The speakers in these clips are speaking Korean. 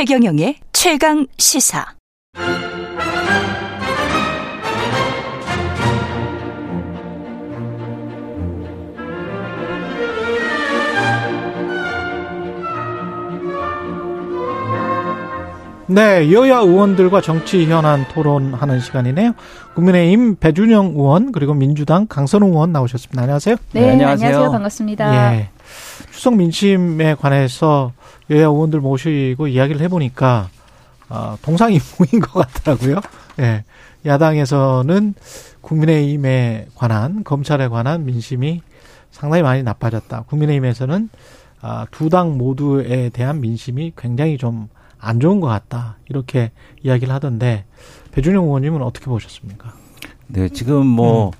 최경영의 최강 시사. 네, 여야 의원들과 정치 현안 토론하는 시간이네요. 국민의힘 배준영 의원 그리고 민주당 강선우 의원 나오셨습니다. 안녕하세요. 네, 네 안녕하세요. 안녕하세요. 반갑습니다. 예. 추석 민심에 관해서 여야 의원들 모시고 이야기를 해보니까 어, 동상이몽인 것 같더라고요. 예. 야당에서는 국민의힘에 관한 검찰에 관한 민심이 상당히 많이 나빠졌다. 국민의힘에서는 아, 두 당 모두에 대한 민심이 굉장히 좀 안 좋은 것 같다. 이렇게 이야기를 하던데 배준영 의원님은 어떻게 보셨습니까? 네, 지금 뭐 음.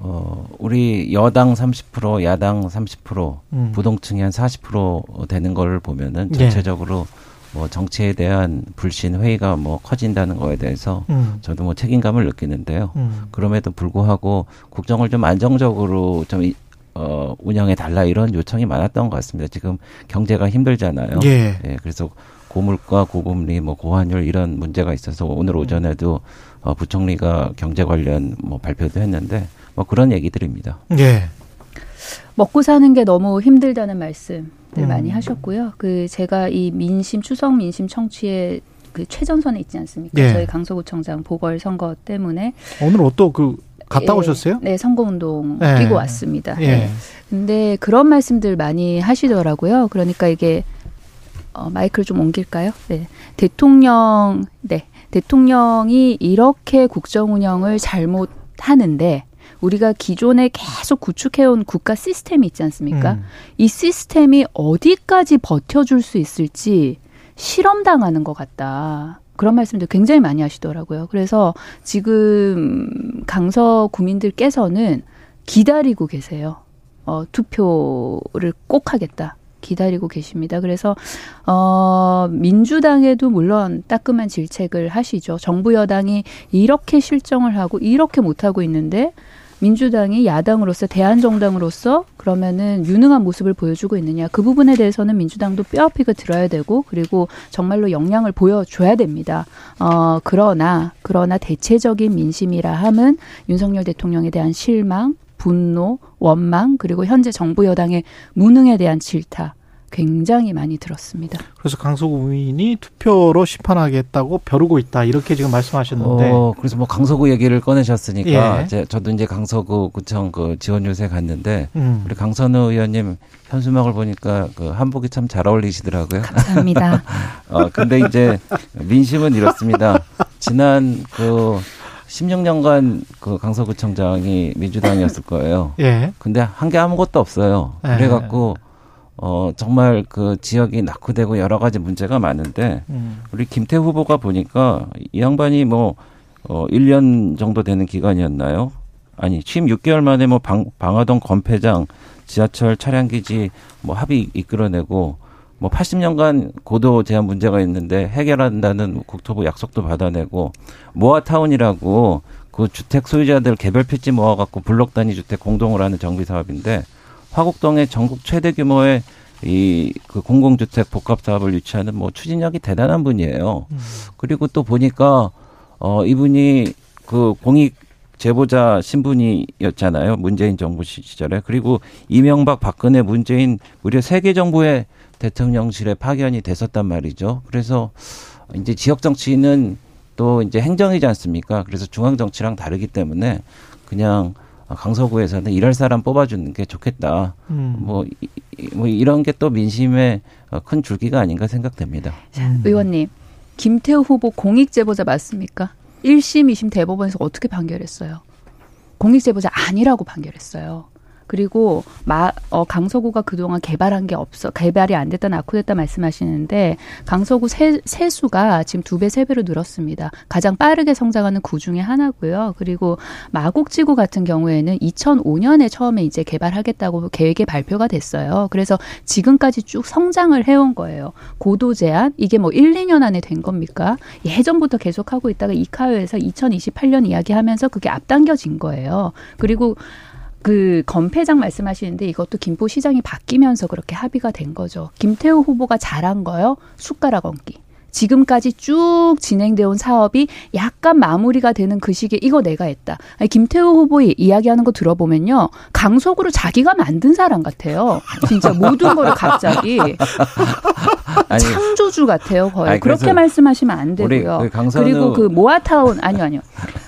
어, 우리 여당 30%, 야당 30%, 음. 부동층이 한 40% 되는 걸 보면은 네. 전체적으로 네. 뭐 정치에 대한 불신 회의가 뭐 커진다는 거에 대해서 음. 저도 뭐 책임감을 느끼는데요. 음. 그럼에도 불구하고 국정을 좀 안정적으로 좀 어, 운영해 달라 이런 요청이 많았던 것 같습니다. 지금 경제가 힘들잖아요. 예. 예 그래서 고물가, 고금리, 뭐 고환율 이런 문제가 있어서 오늘 오전에도 어, 부총리가 경제 관련 뭐 발표도 했는데 뭐 그런 얘기들입니다. 예. 먹고 사는 게 너무 힘들다는 말씀들 음. 많이 하셨고요. 그 제가 이 민심 추석 민심 청취에 그 최전선에 있지 않습니까? 예. 저희 강서구청장 보궐 선거 때문에 오늘 또그 갔다 예, 오셨어요? 네, 선거운동 예. 뛰고 왔습니다. 예. 네. 근데 그런 말씀들 많이 하시더라고요. 그러니까 이게 어, 마이크를 좀 옮길까요? 네. 대통령, 네. 대통령이 이렇게 국정 운영을 잘못 하는데 우리가 기존에 계속 구축해온 국가 시스템이 있지 않습니까? 음. 이 시스템이 어디까지 버텨줄 수 있을지 실험당하는 것 같다. 그런 말씀도 굉장히 많이 하시더라고요. 그래서 지금 강서 구민들께서는 기다리고 계세요. 어, 투표를 꼭 하겠다. 기다리고 계십니다. 그래서 어 민주당에도 물론 따끔한 질책을 하시죠. 정부 여당이 이렇게 실정을 하고 이렇게 못 하고 있는데 민주당이 야당으로서 대한정당으로서 그러면은 유능한 모습을 보여주고 있느냐 그 부분에 대해서는 민주당도 뼈아프게 들어야 되고 그리고 정말로 역량을 보여줘야 됩니다. 어 그러나 그러나 대체적인 민심이라 함은 윤석열 대통령에 대한 실망 분노, 원망, 그리고 현재 정부 여당의 무능에 대한 질타 굉장히 많이 들었습니다. 그래서 강서구민이 투표로 심판하겠다고 벼르고 있다 이렇게 지금 말씀하셨는데. 어, 그래서 뭐 강서구 얘기를 꺼내셨으니까 예. 이제 저도 이제 강서구 구청 그 지원 요새 갔는데 음. 우리 강선우 의원님 현수막을 보니까 그 한복이 참 잘 어울리시더라고요. 감사합니다. 어 근데 이제 민심은 이렇습니다. 지난 그 16년간 그 강서구청장이 민주당이었을 거예요. 예. 근데 한 게 아무것도 없어요. 예. 그래갖고 어 정말 그 지역이 낙후되고 여러 가지 문제가 많은데 음. 우리 김태 후보가 보니까 이 양반이 뭐어 1년 정도 되는 기간이었나요? 아니 취임 6개월 만에 뭐 방, 방화동 건폐장 지하철 차량 기지 뭐 합의 이끌어내고 뭐 80년간 고도 제한 문제가 있는데 해결한다는 국토부 약속도 받아내고 모아타운이라고 그 주택 소유자들 개별 필지 모아갖고 블록 단위 주택 공동을 하는 정비 사업인데 화곡동에 전국 최대 규모의 이 그 공공주택 복합 사업을 유치하는 뭐 추진력이 대단한 분이에요. 음. 그리고 또 보니까 어 이분이 그 공익 제보자 신분이었잖아요. 문재인 정부 시절에. 그리고 이명박, 박근혜, 문재인 무려 세계 정부의 대통령실에 파견이 됐었단 말이죠. 그래서 이제 지역 정치는 또 이제 행정이지 않습니까? 그래서 중앙 정치랑 다르기 때문에 그냥 강서구에서는 일할 사람 뽑아주는 게 좋겠다. 음. 뭐, 뭐 이런 게 또 민심의 큰 줄기가 아닌가 생각됩니다. 자, 음. 의원님, 김태우 후보 공익 제보자 맞습니까? 1심, 2심 대법원에서 어떻게 판결했어요? 공익 제보자 아니라고 판결했어요. 그리고 마, 어, 강서구가 그동안 개발한 게 없어 개발이 안 됐다 낙후됐다 말씀하시는데 강서구 세, 세수가 지금 두 배, 세 배로 늘었습니다. 가장 빠르게 성장하는 구 중에 하나고요. 그리고 마곡지구 같은 경우에는 2005년에 처음에 이제 개발하겠다고 계획이 발표가 됐어요. 그래서 지금까지 쭉 성장을 해온 거예요. 고도 제한 이게 뭐 1, 2년 안에 된 겁니까? 예전부터 계속하고 있다가 이카요에서 2028년 이야기하면서 그게 앞당겨진 거예요. 그리고 그 건폐장 말씀하시는데 이것도 김포시장이 바뀌면서 그렇게 합의가 된 거죠. 김태우 후보가 잘한 거요. 숟가락 얹기. 지금까지 쭉 진행되어 온 사업이 약간 마무리가 되는 그 시기에 이거 내가 했다. 아니, 김태우 후보의 이야기하는 거 들어보면요. 강속으로 자기가 만든 사람 같아요. 진짜 모든 거를 갑자기 아니, 창조주 같아요. 거의 아니, 그렇게 말씀하시면 안 되고요. 그 강선우... 그리고 그 모아타운 아니요 아니요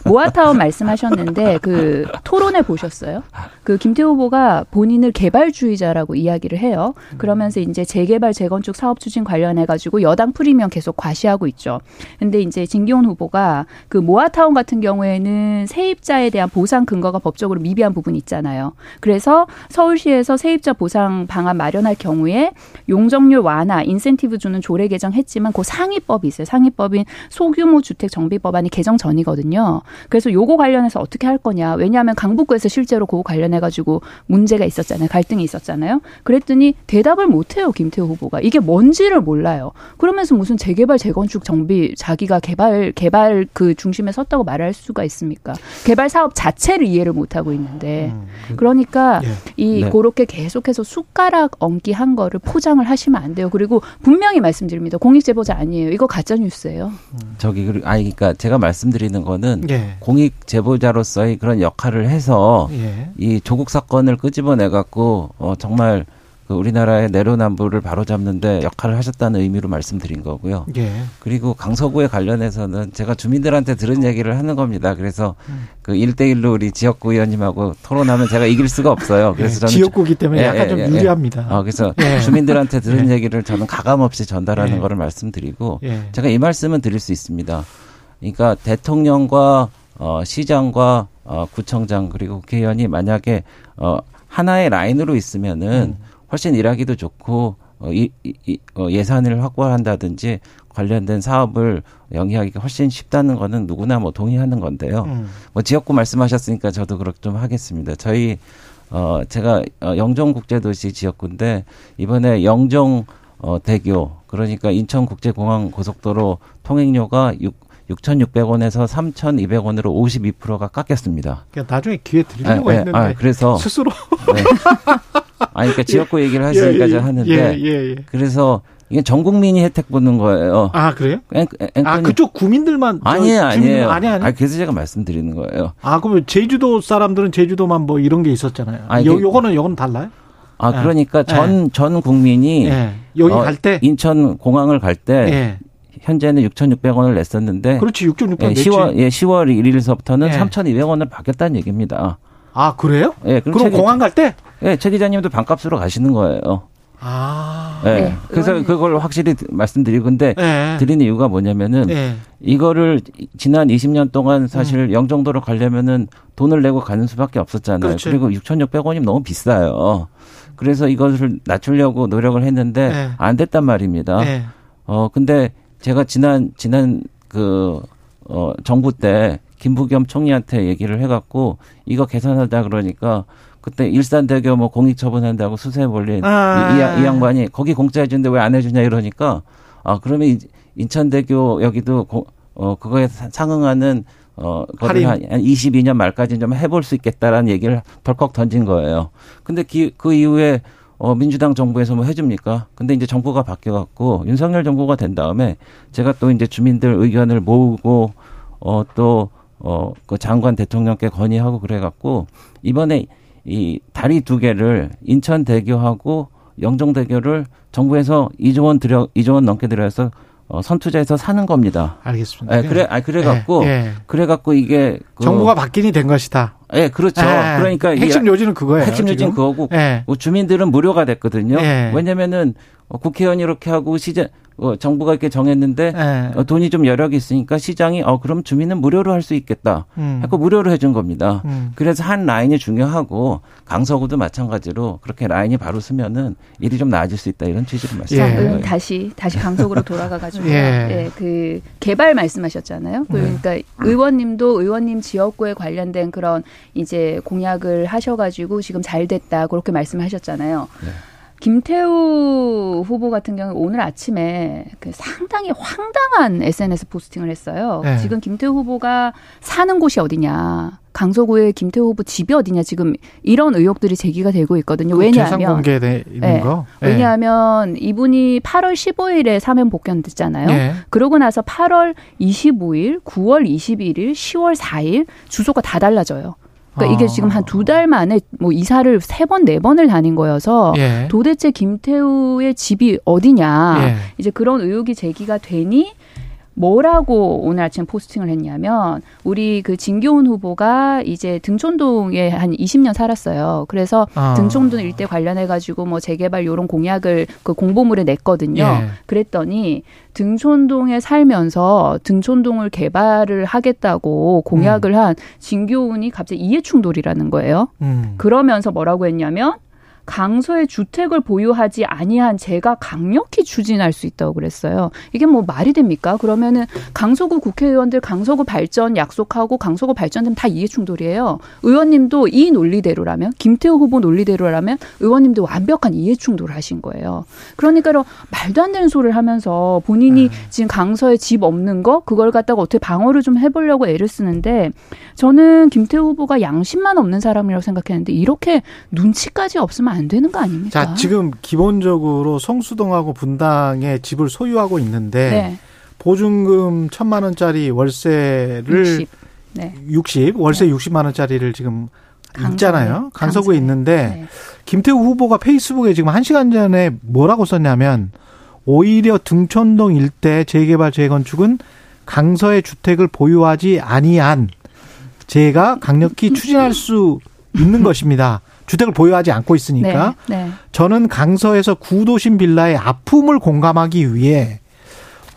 모아타운 말씀하셨는데 그 토론회 보셨어요? 그 김태우 후보가 본인을 개발주의자라고 이야기를 해요. 그러면서 이제 재개발 재건축 사업 추진 관련해 가지고 여당 프리미엄 계속 과시하고 있죠. 근데 이제 진기훈 후보가 그 모아타운 같은 경우에는 세입자에 대한 보상 근거가 법적으로 미비한 부분이 있잖아요. 그래서 서울시에서 세입자 보상 방안 마련할 경우에 용적률 완화, 인센 티브 주는 조례 개정했지만 그 상위법이 있어요. 상위법인 소규모 주택 정비 법안이 개정 전이거든요. 그래서 요거 관련해서 어떻게 할 거냐? 왜냐하면 강북구에서 실제로 그거 관련해 가지고 문제가 있었잖아요. 갈등이 있었잖아요. 그랬더니 대답을 못 해요. 김태호 후보가. 이게 뭔지를 몰라요. 그러면서 무슨 재개발 재건축 정비 자기가 개발 개발 그 중심에 섰다고 말할 수가 있습니까? 개발 사업 자체를 이해를 못 하고 있는데. 음, 그, 그러니까 예. 이 네. 그렇게 계속해서 숟가락 얹기 한 거를 포장을 하시면 안 돼요. 그리고 분명히 말씀드립니다. 공익 제보자 아니에요. 이거 가짜 뉴스예요. 음. 저기 아니 그러니까 제가 말씀드리는 거는 예. 공익 제보자로서의 그런 역할을 해서 예. 이 조국 사건을 끄집어내 갖고 어 정말 그 우리나라의 내로남불을 바로잡는데 역할을 하셨다는 의미로 말씀드린 거고요. 예. 그리고 강서구에 관련해서는 제가 주민들한테 들은 얘기를 하는 겁니다. 그래서 음. 그 일대일로 우리 지역구 의원님하고 토론하면 제가 이길 수가 없어요. 예, 그래서 예, 저는 지역구기 때문에 예, 약간 좀 예, 예. 유리합니다. 어, 그래서 주민들한테 들은 얘기를 저는 가감 없이 전달하는 거를 말씀드리고 제가 이 말씀은 드릴 수 있습니다. 그러니까 대통령과 어, 시장과 어, 구청장 그리고 국회의원이 만약에 어, 하나의 라인으로 있으면은 음. 훨씬 일하기도 좋고 어, 이, 이, 어, 예산을 확보한다든지 관련된 사업을 영위하기가 훨씬 쉽다는 거는 누구나 뭐 동의하는 건데요. 음. 뭐 지역구 말씀하셨으니까 저도 그렇게 좀 하겠습니다. 저희 어 제가 어, 영종 국제도시 지역구인데 이번에 영종 어 대교 그러니까 인천 국제공항 고속도로 통행료가 6 6,600원에서 3,200원으로 52%가 깎였습니다. 그러니까 나중에 기회 드리려고 네, 했는데 아, 그래서 스스로 네. 아니 그러니까 지역구 얘기를 하시니까 예, 예, 하는데 예, 예, 예, 그래서 이게 전 국민이 혜택 보는 거예요. 아 그래요? 앵, 앵, 아 그쪽 구민들만 아니에요, 아니에요. 아니 아니. 아 그래서 제가 말씀드리는 거예요. 아 그러면 제주도 사람들은 제주도만 뭐 이런 게 있었잖아요. 아, 요 요거는 요거는 달라요? 아 그러니까 전전 전 국민이 여기 어, 갈때 인천 공항을 갈때 현재는 6,600원을 냈었는데 그렇지 6,600원 예, 10월 예 10월 1일서부터는 예. 3,200원을 받겠다는 얘기입니다. 아 그래요? 예, 그럼, 그럼 공항 갈 때? 예, 최 기자님도 반값으로 가시는 거예요. 아. 예. 네. 그래서 그걸 확실히 말씀드리고 근데 네. 드리는 이유가 뭐냐면은 네. 이거를 지난 20년 동안 사실 음. 영종도로 가려면은 돈을 내고 가는 수밖에 없었잖아요. 그렇지. 그리고 6,600원이면 너무 비싸요. 그래서 이것을 낮추려고 노력을 했는데 네. 안 됐단 말입니다. 네. 어 근데 제가 지난 지난 그 어, 정부 때 김부겸 총리한테 얘기를 해갖고 이거 계산하자 그러니까 그때 일산대교 뭐 공익 처분한다고 수세 벌린 아. 이, 이, 이 양반이 거기 공짜 해준데 왜 안 해주냐 이러니까 아 그러면 인천대교 여기도 고, 어 그거에 상응하는 어 거를 한, 한 22년 말까지 좀 해볼 수 있겠다라는 얘기를 덜컥 던진 거예요. 근데 기, 그 이후에 어, 민주당 정부에서 뭐 해줍니까? 근데 이제 정부가 바뀌어갖고 윤석열 정부가 된 다음에 제가 또 이제 주민들 의견을 모으고 어, 또, 어, 그 장관 대통령께 건의하고 그래갖고 이번에 이 다리 두 개를 인천 대교하고 영종 대교를 정부에서 2조 원 들여, 2조 원 넘게 들여서 어, 선투자해서 사는 겁니다. 알겠습니다. 예, 그래, 아, 그래갖고, 예, 예. 그래갖고 이게. 그, 정부가 바뀌니 된 것이다. 예, 그렇죠. 예, 그러니까. 핵심 요지는 그거예요. 핵심 요지는 그거고. 예. 뭐 주민들은 무료가 됐거든요. 예. 왜냐면은 국회의원이 이렇게 하고 시장, 어, 정부가 이렇게 정했는데 네. 어, 돈이 좀 여력이 있으니까 시장이 어 그럼 주민은 무료로 할 수 있겠다. 음. 하고 무료로 해준 겁니다. 음. 그래서 한 라인이 중요하고 강서구도 마찬가지로 그렇게 라인이 바로 서면은 일이 좀 나아질 수 있다 이런 취지로 말씀드린 예. 다시 다시 강서구로 돌아가가지고 예. 예. 그 개발 말씀하셨잖아요. 그러니까 네. 의원님도 의원님 지역구에 관련된 그런 이제 공약을 하셔가지고 지금 잘 됐다 그렇게 말씀하셨잖아요. 네. 김태우 후보 같은 경우 오늘 아침에 그 상당히 황당한 SNS 포스팅을 했어요. 네. 지금 김태우 후보가 사는 곳이 어디냐. 강서구의 김태호 후보 집이 어디냐 지금 이런 의혹들이 제기가 되고 있거든요. 왜냐하면 공개돼 있는 네. 거. 네. 왜냐하면 이분이 8월 15일에 사면 복귀됐잖아요. 네. 그러고 나서 8월 25일, 9월 21일, 10월 4일 주소가 다 달라져요. 그러니까 이게 지금 한 두 달 만에 뭐 이사를 세 번, 네 번을 다닌 거여서 예. 도대체 김태우의 집이 어디냐. 예. 이제 그런 의혹이 제기가 되니 뭐라고 오늘 아침 포스팅을 했냐면 우리 그 진교훈 후보가 이제 등촌동에 한 20년 살았어요. 그래서 아. 등촌동 일대 관련해 가지고 뭐 재개발 요런 공약을 그 공보물에 냈거든요. 예. 그랬더니 등촌동에 살면서 등촌동을 개발을 하겠다고 공약을 음. 한 진교훈이 갑자기 이해 충돌이라는 거예요. 음. 그러면서 뭐라고 했냐면 강서에 주택을 보유하지 아니한 제가 강력히 추진할 수 있다고 그랬어요. 이게 뭐 말이 됩니까? 그러면은 강서구 국회의원들 강서구 발전 약속하고 강서구 발전되면 다 이해 충돌이에요. 의원님도 이 논리대로라면 김태호 후보 논리대로라면 의원님도 완벽한 이해 충돌을 하신 거예요. 그러니까 말도 안 되는 소리를 하면서 본인이 네. 지금 강서에 집 없는 거 그걸 갖다가 어떻게 방어를 좀 해보려고 애를 쓰는데 저는 김태호 후보가 양심만 없는 사람이라고 생각했는데 이렇게 눈치까지 없으면 안 되는 거 아닙니까? 자, 지금 기본적으로 성수동하고 분당에 집을 소유하고 있는데 네. 보증금 천만 원짜리 월세를 60, 네. 60 월세 네. 60만 원짜리를 지금 강서에, 있잖아요. 강서구에 강서에. 있는데 네. 김태우 후보가 페이스북에 지금 한 시간 전에 뭐라고 썼냐면 오히려 등촌동 일대 재개발 재건축은 강서의 주택을 보유하지 아니한 제가 강력히 추진할 수 있는 것입니다. 주택을 보유하지 않고 있으니까 네, 네. 저는 강서에서 구도심 빌라의 아픔을 공감하기 위해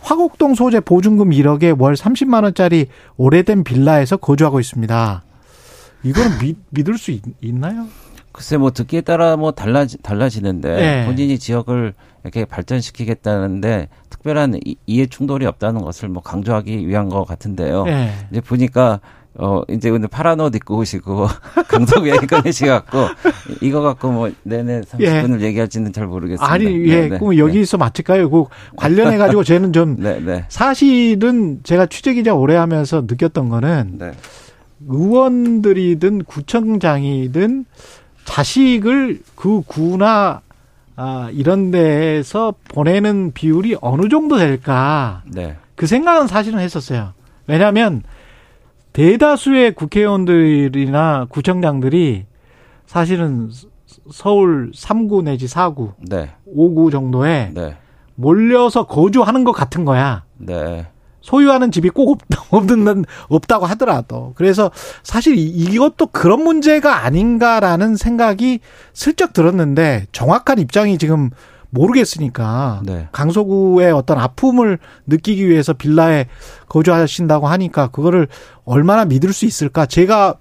화곡동 소재 보증금 1억에 월 30만 원짜리 오래된 빌라에서 거주하고 있습니다. 이거는 믿, 믿을 수 있, 나요 글쎄 뭐 듣기에 따라 뭐 달라지 달라지는데 네. 본인이 지역을 이렇게 발전시키겠다는데 특별한 이해 충돌이 없다는 것을 뭐 강조하기 위한 것 같은데요. 네. 이제 보니까 어, 이제 근데 파란 옷 입고 오시고, 강석 얘기 꺼내시갖고, 이거 갖고 뭐, 내내 30분을 예. 얘기할지는 잘 모르겠습니다. 아니, 예, 네, 네. 그럼 여기서 네. 마칠까요? 그 관련해가지고 저는 좀, 네, 네. 사실은 제가 취재기자 오래 하면서 느꼈던 거는, 네. 의원들이든 구청장이든 자식을 그 구나 아, 이런 데에서 보내는 비율이 어느 정도 될까. 네. 그 생각은 사실은 했었어요. 왜냐하면 대다수의 국회의원들이나 구청장들이 사실은 서울 3구 내지 4구, 네. 5구 정도에 네. 몰려서 거주하는 것 같은 거야. 네. 소유하는 집이 꼭 없는 없다고 하더라도 그래서 사실 이것도 그런 문제가 아닌가라는 생각이 슬쩍 들었는데 정확한 입장이 지금 모르겠으니까 네. 강서구의 어떤 아픔을 느끼기 위해서 빌라에 거주하신다고 하니까 그거를 얼마나 믿을 수 있을까? 제가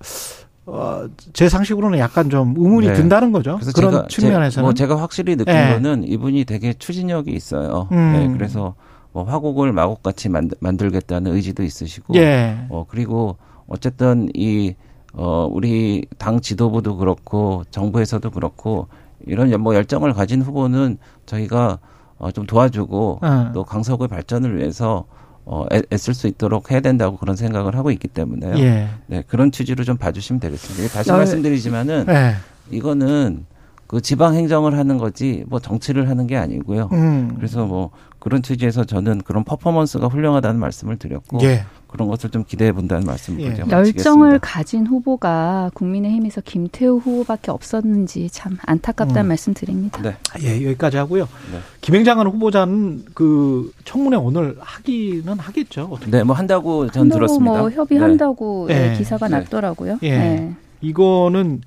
어, 제 상식으로는 약간 좀 의문이 네. 든다는 거죠. 그런 제가, 측면에서는. 제, 뭐 제가 확실히 느낀 네. 거는 이분이 되게 추진력이 있어요. 음. 네, 그래서 뭐 화곡을 마곡같이 만들, 만들겠다는 의지도 있으시고, 예. 어, 그리고 어쨌든 이 어, 우리 당 지도부도 그렇고 정부에서도 그렇고 이런 뭐 열정을 가진 후보는 저희가 어, 좀 도와주고 어. 또 강서구의 발전을 위해서 어, 애쓸 수 있도록 해야 된다고 그런 생각을 하고 있기 때문에요. 예. 네, 그런 취지로 좀 봐주시면 되겠습니다. 다시 열... 말씀드리지만은 네. 이거는 그 지방 행정을 하는 거지 뭐 정치를 하는 게 아니고요. 음. 그래서 뭐 그런 취지에서 저는 그런 퍼포먼스가 훌륭하다는 말씀을 드렸고 예. 그런 것을 좀 기대해 본다는 말씀을 예. 열정을 가진 후보가 국민의힘에서 김태우 후보밖에 없었는지 참 안타깝다는 음. 말씀 드립니다. 네. 예, 여기까지 하고요. 네. 김행장은 후보자는 그 청문회 오늘 하기는 하겠죠. 어떻게? 네, 뭐 한다고 전 들었습니다. 뭐 협의한다고 네. 네. 기사가 네. 났더라고요. 예. 네. 이거는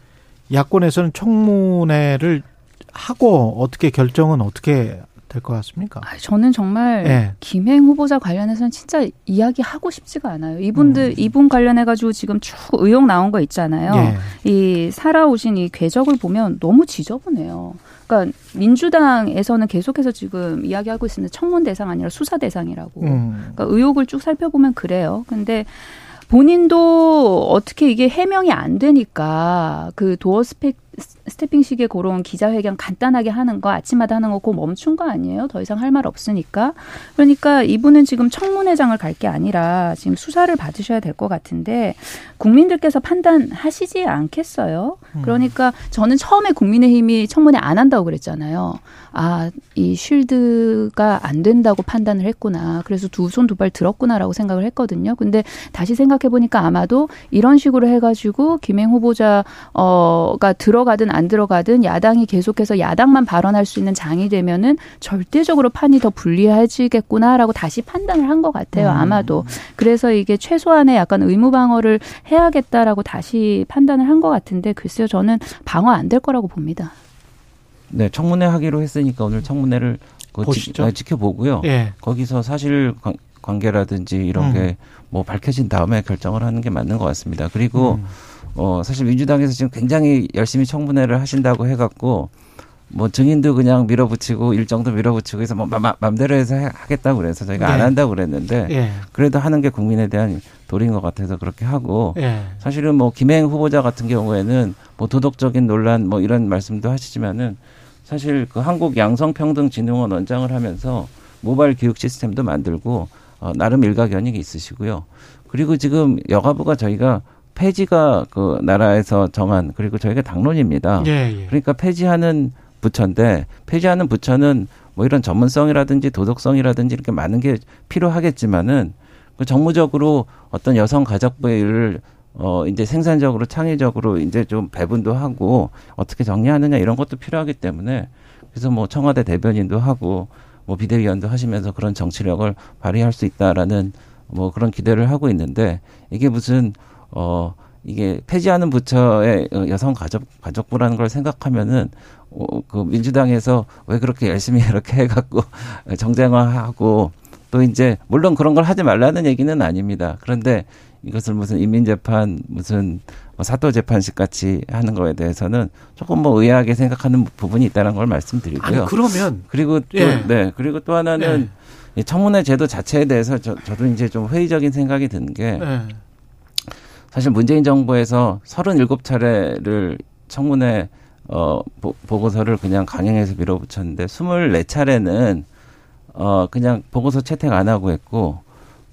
야권에서는 청문회를 하고 어떻게 결정은 어떻게 될 것 같습니까? 아, 저는 정말 네. 김행 후보자 관련해서는 진짜 이야기하고 싶지가 않아요. 이분들 음. 이분 관련해 가지고 지금 쭉 의혹 나온 거 있잖아요. 네. 이 살아오신 이 궤적을 보면 너무 지저분해요. 그러니까 민주당에서는 계속해서 지금 이야기하고 있습니다. 청문 대상 아니라 수사 대상이라고. 음. 그러니까 의혹을 쭉 살펴보면 그래요. 근데 본인도 어떻게 이게 해명이 안 되니까 그 도어 스펙 스태핑식에 그런 기자회견 간단하게 하는 거 아침마다 하는 거 그거 멈춘 거 아니에요? 더 이상 할 말 없으니까. 그러니까 이분은 지금 청문회장을 갈 게 아니라 지금 수사를 받으셔야 될 것 같은데 국민들께서 판단하시지 않겠어요? 음. 그러니까 저는 처음에 국민의힘이 청문회 안 한다고 그랬잖아요. 아, 이 쉴드가 안 된다고 판단을 했구나. 그래서 두 손 두 발 들었구나라고 생각을 했거든요. 근데 다시 생각해 보니까 아마도 이런 식으로 해가지고 김행 후보자 어가 들어가든 안 들어가든 야당이 계속해서 야당만 발언할 수 있는 장이 되면은 절대적으로 판이 더 불리해지겠구나라고 다시 판단을 한 것 같아요. 음. 아마도 그래서 이게 최소한의 약간 의무 방어를 해야겠다라고 다시 판단을 한 것 같은데 글쎄요 저는 방어 안 될 거라고 봅니다. 네, 청문회 하기로 했으니까 오늘 청문회를 그 보시죠. 지, 켜보고요 예. 거기서 사실 관계라든지 이런 음. 게뭐 밝혀진 다음에 결정을 하는 게 맞는 것 같습니다. 그리고 음. 어 사실 민주당에서 지금 굉장히 열심히 청문회를 하신다고 해갖고 뭐 증인도 그냥 밀어붙이고 일정도 밀어붙이고 해서 뭐 마, 맘대로 해서 하겠다고 그래서 저희가 네. 안 한다고 그랬는데 네. 그래도 하는 게 국민에 대한 도리인 것 같아서 그렇게 하고 네. 사실은 뭐 김행 후보자 같은 경우에는 뭐 도덕적인 논란 뭐 이런 말씀도 하시지만은 사실 그 한국 양성평등진흥원 원장을 하면서 모바일 교육 시스템도 만들고 어, 나름 일가견이 있으시고요. 그리고 지금 여가부가 저희가 폐지가 그 나라에서 정한 그리고 저희가 당론입니다. 예, 예. 그러니까 폐지하는 부처인데 폐지하는 부처는 뭐 이런 전문성이라든지 도덕성이라든지 이렇게 많은 게 필요하겠지만은 그 정무적으로 어떤 여성 가족부의 일을 어 이제 생산적으로 창의적으로 이제 좀 배분도 하고 어떻게 정리하느냐 이런 것도 필요하기 때문에 그래서 뭐 청와대 대변인도 하고 뭐 비대위원도 하시면서 그런 정치력을 발휘할 수 있다라는 뭐 그런 기대를 하고 있는데 이게 무슨 어 이게 폐지하는 부처의 여성 가족 가족부라는 걸 생각하면은 어, 그 민주당에서 왜 그렇게 열심히 이렇게 해갖고 정쟁화하고 또 이제 물론 그런 걸 하지 말라는 얘기는 아닙니다. 그런데 이것을 무슨 인민재판 무슨 뭐 사도재판식 같이 하는 거에 대해서는 조금 뭐 의아하게 생각하는 부분이 있다는 걸 말씀드리고요. 아니, 그러면 그리고 또, 예. 네 그리고 또 하나는 예. 청문회 제도 자체에 대해서 저, 저도 이제 좀 회의적인 생각이 드는 게 예. 사실 문재인 정부에서 37차례를 청문회 어 보, 보고서를 그냥 강행해서 밀어붙였는데 24차례는 어 그냥 보고서 채택 안 하고 했고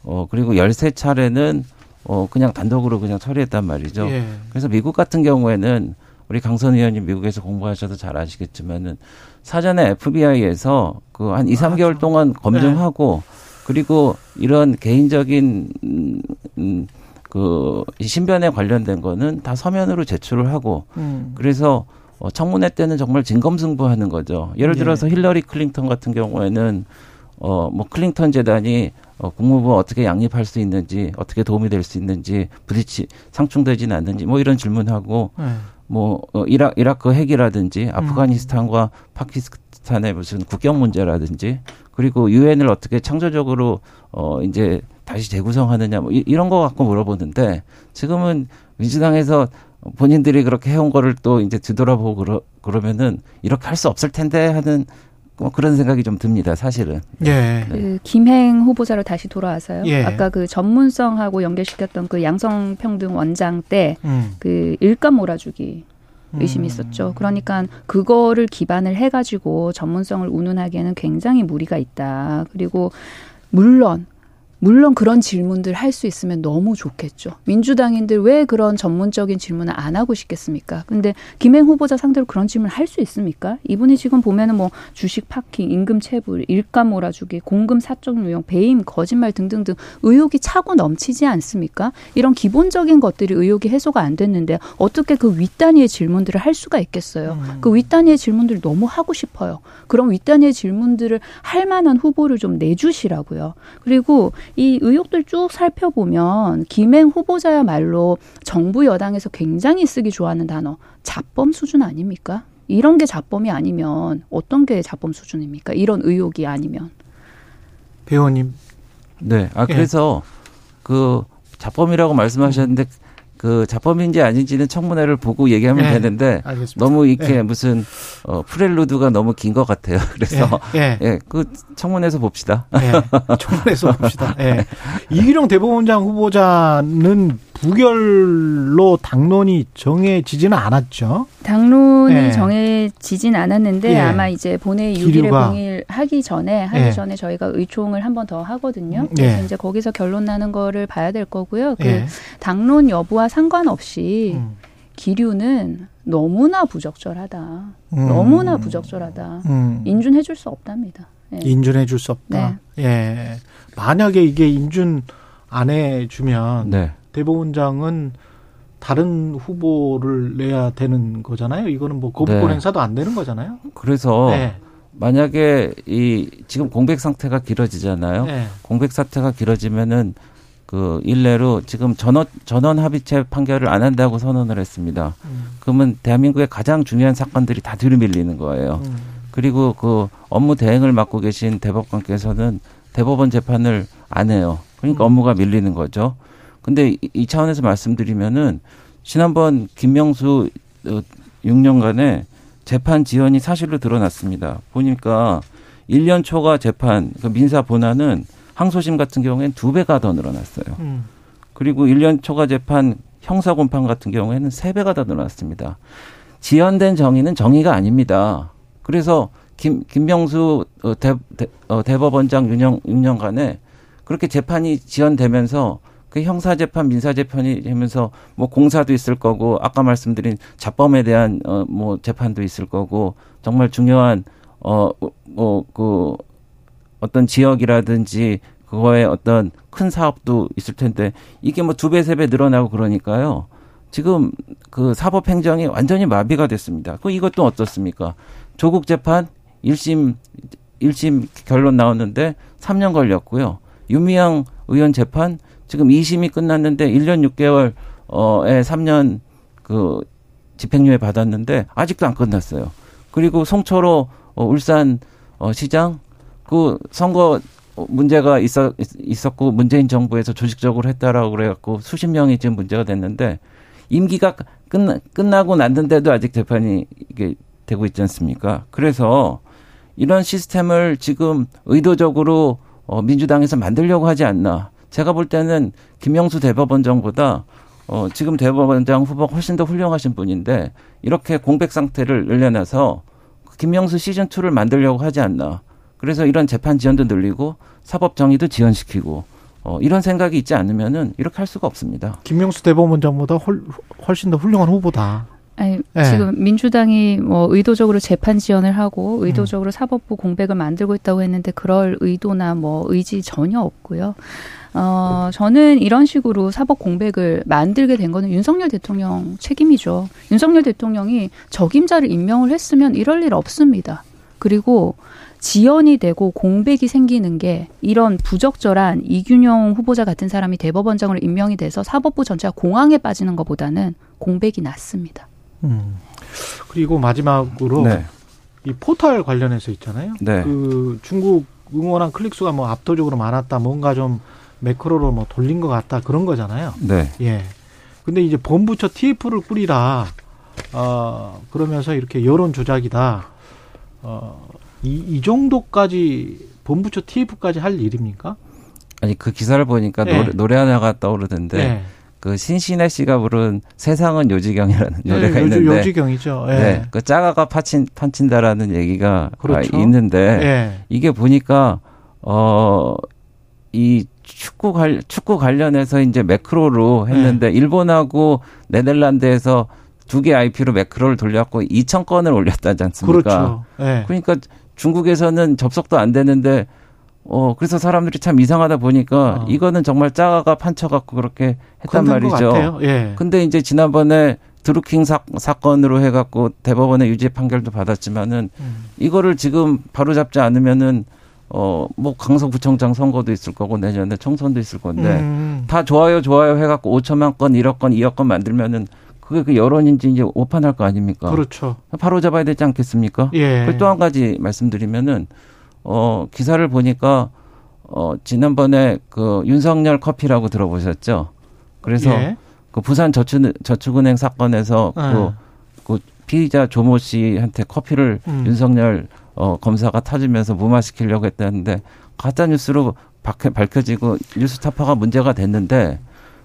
어 그리고 13차례는 어 그냥 단독으로 그냥 처리했단 말이죠. 예. 그래서 미국 같은 경우에는 우리 강선 의원님 미국에서 공부하셔도 잘 아시겠지만은 사전에 FBI에서 그 한 2, 3개월 동안 검증하고 네. 그리고 이런 개인적인 음, 음, 그 신변에 관련된 거는 다 서면으로 제출을 하고 음. 그래서 어, 청문회 때는 정말 진검승부하는 거죠. 예를 예. 들어서 예. 힐러리 클린턴 같은 경우에는 어 뭐 클린턴 재단이 어, 국무부 어떻게 양립할 수 있는지 어떻게 도움이 될 수 있는지 부딪히 상충되지는 않는지 뭐 이런 질문하고 예. 뭐 어, 이라 이라크 핵이라든지 음. 아프가니스탄과 음. 파키스탄의 무슨 국경 문제라든지 그리고 유엔을 어떻게 창조적으로 어 이제 다시 재구성하느냐 뭐 이, 이런 거 갖고 물어보는데 지금은 민주당에서 본인들이 그렇게 해온 거를 또 이제 뒤돌아보고 그러, 그러면은 이렇게 할 수 없을 텐데 하는 뭐 그런 생각이 좀 듭니다, 사실은. 예. 그 김행 후보자로 다시 돌아와서요. 예. 아까 그 전문성하고 연결시켰던 그 양성평등 원장 때그 음. 그 일감 몰아주기 의심이 음. 있었죠. 그러니까 그거를 기반을 해가지고 전문성을 운운하기에는 굉장히 무리가 있다. 그리고 물론 물론 그런 질문들 할 수 있으면 너무 좋겠죠. 민주당인들 왜 그런 전문적인 질문을 안 하고 싶겠습니까? 근데 김행 후보자 상대로 그런 질문 할수 있습니까? 이분이 지금 보면은 뭐 주식 파킹, 임금 체불, 일감 몰아주기, 공금 사적 유용, 배임, 거짓말 등등등 의혹이 차고 넘치지 않습니까? 이런 기본적인 것들이 의혹이 해소가 안 됐는데 어떻게 그 윗단위의 질문들을 할 수가 있겠어요? 음. 그 윗단위의 질문들을 너무 하고 싶어요. 그럼 윗단위의 질문들을 할 만한 후보를 좀 내주시라고요. 그리고 이 의혹들 쭉 살펴보면 김행 후보자야말로 정부 여당에서 굉장히 쓰기 좋아하는 단어 자범 수준 아닙니까? 이런 게 자범이 아니면 어떤 게 자범 수준입니까? 이런 의혹이 아니면 배우님. 네. 아 그래서 예. 그 자범이라고 말씀하셨는데 그 자범인지 아닌지는 청문회를 보고 얘기하면 예, 되는데 알겠습니다. 너무 이렇게 예. 무슨 어 프렐루드가 너무 긴 것 같아요. 그래서 예, 예. 예, 그 청문회에서 봅시다. 예, 청문회에서 봅시다. 예. 이기령 대법원장 후보자는 부결로 당론이 정해지지는 않았죠. 당론이 예. 정해지진 않았는데 예. 아마 이제 본회의 6일에 공일하기 전에 하기 예. 전에 저희가 의총을 한 번 더 하거든요. 음, 그래서 예. 이제 거기서 결론 나는 거를 봐야 될 거고요. 그 예. 당론 여부와 상관없이 음. 기류는 너무나 부적절하다. 음. 너무나 부적절하다. 음. 인준해 줄 수 없답니다. 예. 인준해 줄 수 없다. 네. 예. 만약에 이게 인준 안 해주면 네. 대법원장은 다른 후보를 내야 되는 거잖아요. 이거는 뭐 거부권 네. 행사도 안 되는 거잖아요. 그래서 네. 만약에 이 지금 공백 상태가 길어지잖아요. 네. 공백 사태가 길어지면은 그 일례로 지금 전원 전원 합의체 판결을 안 한다고 선언을 했습니다. 음. 그러면 대한민국의 가장 중요한 사건들이 다 들이밀리는 거예요. 음. 그리고 그 업무 대행을 맡고 계신 대법관께서는 대법원 재판을 안 해요. 그러니까 음. 업무가 밀리는 거죠. 근데 이, 이 차원에서 말씀드리면은 지난번 김명수 6년간의 어, 재판 지연이 사실로 드러났습니다. 보니까 1년 초과 재판, 그 민사 본안은 항소심 같은 경우에는 두 배가 더 늘어났어요. 음. 그리고 1년 초과 재판 형사 공판 같은 경우에는 세 배가 더 늘어났습니다. 지연된 정의는 정의가 아닙니다. 그래서 김, 김명수 어, 대, 대, 어, 대법원장 6년, 6년간에 그렇게 재판이 지연되면서 그 형사재판, 민사재판이 되면서 뭐 공사도 있을 거고 아까 말씀드린 자범에 대한 어, 뭐 재판도 있을 거고 정말 중요한 어, 뭐 그 어떤 지역이라든지 그거에 어떤 큰 사업도 있을 텐데 이게 뭐 두 배, 세 배 늘어나고 그러니까요. 지금 그 사법 행정이 완전히 마비가 됐습니다. 그 이것도 어떻습니까? 조국 재판 1심 1심 결론 나왔는데 3년 걸렸고요. 유미양 의원 재판 지금 2심이 끝났는데 1년 6개월 어에 3년 그 집행유예 받았는데 아직도 안 끝났어요. 그리고 송철호 어, 울산 어, 시장 그 선거 문제가 있어 있었고 문재인 정부에서 조직적으로 했다라고 그래갖고 수십 명이 지금 문제가 됐는데 임기가 끝나 끝나고 났는데도 아직 재판이 이게 되고 있지 않습니까? 그래서 이런 시스템을 지금 의도적으로 어, 민주당에서 만들려고 하지 않나. 제가 볼 때는 김영수 대법원장보다 어, 지금 대법원장 후보가 훨씬 더 훌륭하신 분인데 이렇게 공백 상태를 늘려놔서 김영수 시즌 2를 만들려고 하지 않나. 그래서 이런 재판 지연도 늘리고 사법 정의도 지연시키고 어, 이런 생각이 있지 않으면은 이렇게 할 수가 없습니다. 김명수 대법원장보다 훨, 훨씬 더 훌륭한 후보다. 아니, 네. 지금 민주당이 뭐 의도적으로 재판 지연을 하고 의도적으로 음. 사법부 공백을 만들고 있다고 했는데 그럴 의도나 뭐 의지 전혀 없고요. 어, 저는 이런 식으로 사법 공백을 만들게 된 거는 윤석열 대통령 책임이죠. 윤석열 대통령이 적임자를 임명을 했으면 이럴 일 없습니다. 그리고 지연이 되고 공백이 생기는 게 이런 부적절한 이균용 후보자 같은 사람이 대법원장으로 임명이 돼서 사법부 전체가 공황에 빠지는 것보다는 공백이 낫습니다. 음. 그리고 마지막으로 네. 이 포털 관련해서 있잖아요. 네. 그 중국 응원한 클릭 수가 뭐 압도적으로 많았다. 뭔가 좀 매크로로 뭐 돌린 것 같다. 그런 거잖아요. 네. 예. 근데 이제 본부처 TF를 꾸리라. 어, 그러면서 이렇게 여론 조작이다. 어, 이, 이 정도까지 본부처 TF까지 할 일입니까? 아니 그 기사를 보니까 네. 노래, 노래 하나가 떠오르던데 네. 그 신신혜 씨가 부른 세상은 요지경이라는 네, 노래가 요지, 있는데 요지경이죠. 예. 네, 그 짜가가 파친 판친다라는 얘기가 그렇죠. 있는데 예. 이게 보니까 어 이 축구 관 축구 관련해서 이제 매크로로 했는데 네. 일본하고 네덜란드에서 두 개 IP로 매크로를 돌렸고 2천 건을 올렸다지 않습니까? 그렇죠. 네. 그러니까 중국에서는 접속도 안 되는데 어 그래서 사람들이 참 이상하다 보니까 어. 이거는 정말 짜가 판쳐 갖고 그렇게 했단 말이죠. 예. 근데 이제 지난번에 드루킹 사, 사건으로 해갖고 대법원의 유죄 판결도 받았지만은 음. 이거를 지금 바로 잡지 않으면은 어, 뭐, 강서구청장 선거도 있을 거고, 내년에 총선도 있을 건데, 음. 다 좋아요, 좋아요 해갖고 5천만 건, 1억 건, 2억 건 만들면은, 그게 그 여론인지 이제 오판할 거 아닙니까? 그렇죠. 바로 잡아야 되지 않겠습니까? 예. 그리고 또한 가지 말씀드리면은, 어, 기사를 보니까, 어, 지난번에 그 윤석열 커피라고 들어보셨죠? 그래서 예. 그 부산 저축, 저축은행 사건에서 아. 그, 그 피의자 조모 씨한테 커피를 음. 윤석열 어, 검사가 타주면서 무마시키려고 했다는데 가짜 뉴스로 밝혀지고 뉴스타파가 문제가 됐는데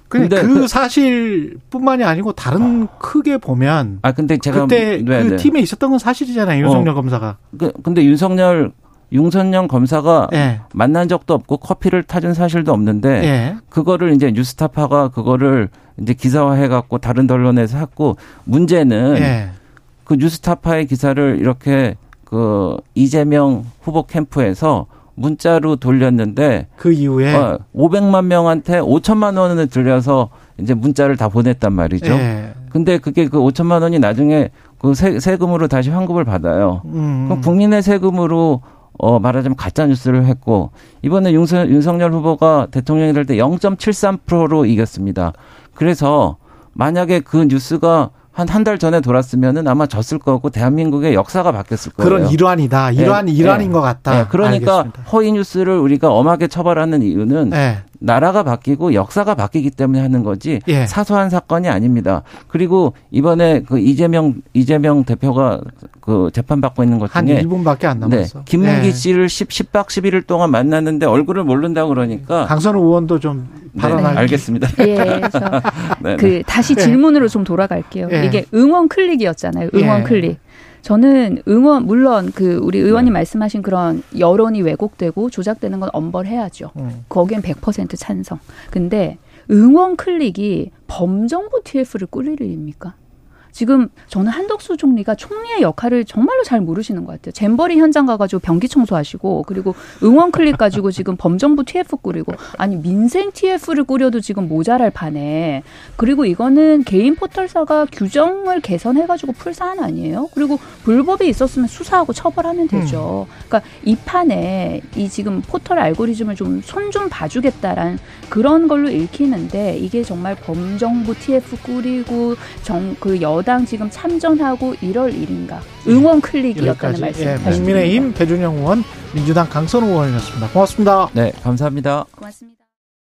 근데 그, 그 사실뿐만이 아니고 다른 아, 크게 보면 아 근데 제가 그때 네, 그 네. 팀에 있었던 건 사실이잖아요 윤석열 어, 검사가. 그, 근데 윤석열 윤선영 검사가 예. 만난 적도 없고 커피를 타준 사실도 없는데 예. 그거를 이제 뉴스타파가 그거를 이제 기사화해 갖고 다른 언론에서 했고 문제는 예. 그 뉴스타파의 기사를 이렇게 그 이재명 후보 캠프에서 문자로 돌렸는데 그 이후에 어, 500만 명한테 5천만 원을 들여서 이제 문자를 다 보냈단 말이죠. 예. 근데 그게 그 5천만 원이 나중에 그 세, 세금으로 다시 환급을 받아요. 음. 그럼 국민의 세금으로 어, 말하자면 가짜 뉴스를 했고 이번에 윤석, 윤석열 후보가 대통령이 될 때 0.73%로 이겼습니다. 그래서 만약에 그 뉴스가 한 한 달 전에 돌았으면은 아마 졌을 거고 대한민국의 역사가 바뀌었을 거예요. 그런 일환이다. 일환 네, 일환인 네. 것 같다. 네, 그러니까 알겠습니다. 허위 뉴스를 우리가 엄하게 처벌하는 이유는 네. 나라가 바뀌고 역사가 바뀌기 때문에 하는 거지 예. 사소한 사건이 아닙니다. 그리고 이번에 그 이재명 이재명 대표가 그 재판 받고 있는 것 중에 한 1분밖에 안 남았어. 네, 김문기 예. 씨를 10, 10박 11일 동안 만났는데 얼굴을 모른다고 그러니까 강선우 의원도 좀 발언할 네, 알겠습니다. 예, 그래서 네, 네. 그 다시 예. 질문으로 좀 돌아갈게요. 예. 이게 응원 클릭이었잖아요. 응원 예. 클릭. 저는 응원 물론 그 우리 의원님 네. 말씀하신 그런 여론이 왜곡되고 조작되는 건 엄벌해야죠. 음. 거기엔 100% 찬성. 근데 응원 클릭이 범정부 TF를 꾸릴 일입니까? 지금 저는 한덕수 총리가 총리의 역할을 정말로 잘 모르시는 것 같아요. 잼버리 현장 가가지고 변기 청소하시고 그리고 응원 클릭 가지고 지금 범정부 TF 꾸리고 아니 민생 TF를 꾸려도 지금 모자랄 판에 그리고 이거는 개인 포털사가 규정을 개선해가지고 풀 사안 아니에요? 그리고 불법이 있었으면 수사하고 처벌하면 되죠. 음. 그러니까 이 판에 이 지금 포털 알고리즘을 좀손좀 봐주겠다란 그런 걸로 읽히는데 이게 정말 범정부 TF 꾸리고 정 그 여 여당 지금 참전하고 1월 1일인가 응원 클릭이었다는 말씀. 예, 국민의힘 배준영 의원, 민주당 강선우 의원이었습니다. 고맙습니다. 네, 감사합니다. 고맙습니다.